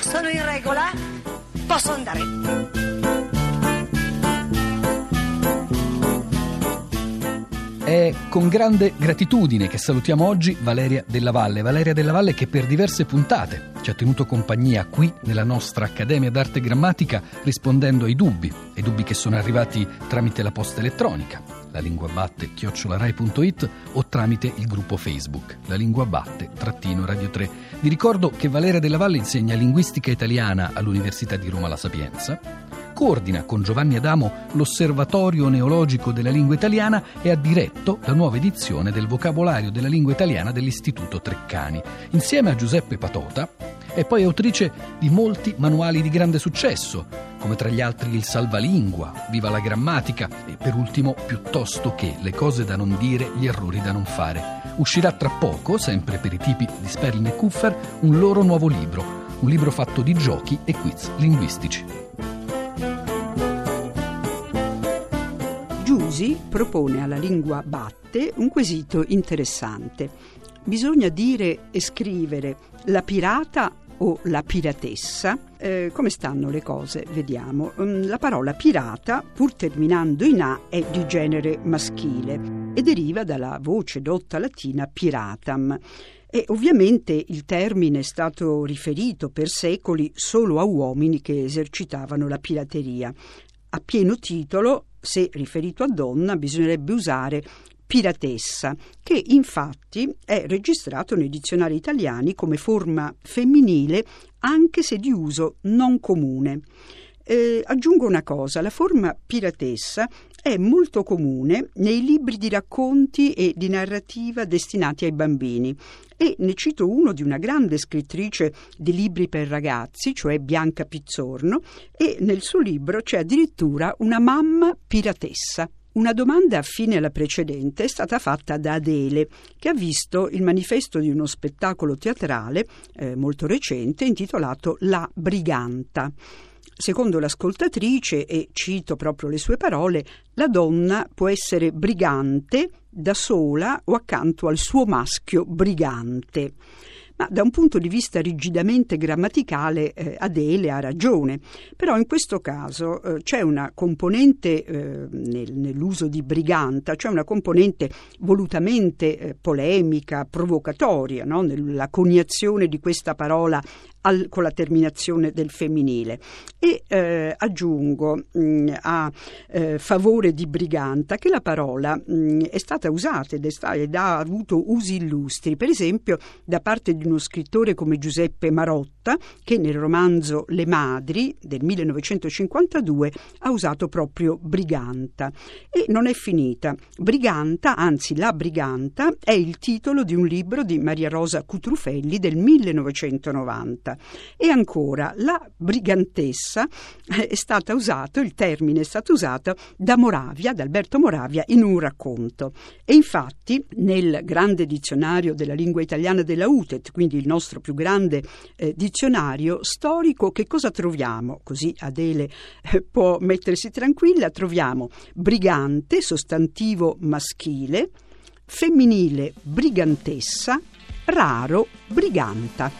Sono in regola? Posso andare. È con grande gratitudine che salutiamo oggi Valeria Della Valle. Valeria Della Valle che per diverse puntate ci ha tenuto compagnia qui nella nostra Accademia d'Arte Grammatica rispondendo ai dubbi, ai dubbi che sono arrivati tramite la posta elettronica, la lingua batte chiocciolarai.it o tramite il gruppo Facebook, la lingua batte trattino Radio 3. Vi ricordo che Valeria Della Valle insegna linguistica italiana all'Università di Roma La Sapienza coordina con Giovanni Adamo l'Osservatorio Neologico della Lingua Italiana e ha diretto la nuova edizione del vocabolario della lingua italiana dell'Istituto Treccani. Insieme a Giuseppe Patota è poi autrice di molti manuali di grande successo, come tra gli altri il Salvalingua, Viva la grammatica e per ultimo Piuttosto che le cose da non dire, gli errori da non fare. Uscirà tra poco, sempre per i tipi di Sperling e Kuffer, un loro nuovo libro, un libro fatto di giochi e quiz linguistici. Giusi propone alla lingua batte un quesito interessante. Bisogna dire e scrivere la pirata o la piratessa. Eh, come stanno le cose? Vediamo. Mm, la parola pirata, pur terminando in A, è di genere maschile e deriva dalla voce dotta latina piratam. E ovviamente il termine è stato riferito per secoli solo a uomini che esercitavano la pirateria. A pieno titolo se riferito a donna, bisognerebbe usare piratessa, che infatti è registrato nei dizionari italiani come forma femminile anche se di uso non comune. Eh, aggiungo una cosa, la forma piratessa è molto comune nei libri di racconti e di narrativa destinati ai bambini e ne cito uno di una grande scrittrice di libri per ragazzi, cioè Bianca Pizzorno, e nel suo libro c'è addirittura una mamma piratessa. Una domanda affine alla precedente è stata fatta da Adele, che ha visto il manifesto di uno spettacolo teatrale eh, molto recente intitolato La Briganta. Secondo l'ascoltatrice, e cito proprio le sue parole, la donna può essere brigante da sola o accanto al suo maschio brigante. Ma da un punto di vista rigidamente grammaticale eh, Adele ha ragione, però in questo caso eh, c'è una componente eh, nel, nell'uso di briganta, c'è una componente volutamente eh, polemica, provocatoria, no? nella coniazione di questa parola al, con la terminazione del femminile. E eh, aggiungo mh, mm, a eh, favore di briganta che la parola mh, mm, è stata usata ed, è sta, ed ha avuto usi illustri, per esempio da parte di uno scrittore come Giuseppe Marotta, che nel romanzo Le Madri del 1952 ha usato proprio briganta. E non è finita. Briganta, anzi la briganta, è il titolo di un libro di Maria Rosa Cutrufelli del 1990 briganta. E ancora, la brigantessa è stata usato, il termine è stato usato da Moravia, da Alberto Moravia, in un racconto. E infatti nel grande dizionario della lingua italiana della UTET, quindi il nostro più grande eh, dizionario storico, che cosa troviamo? Così Adele eh, può mettersi tranquilla, troviamo brigante, sostantivo maschile, femminile brigantessa, raro briganta.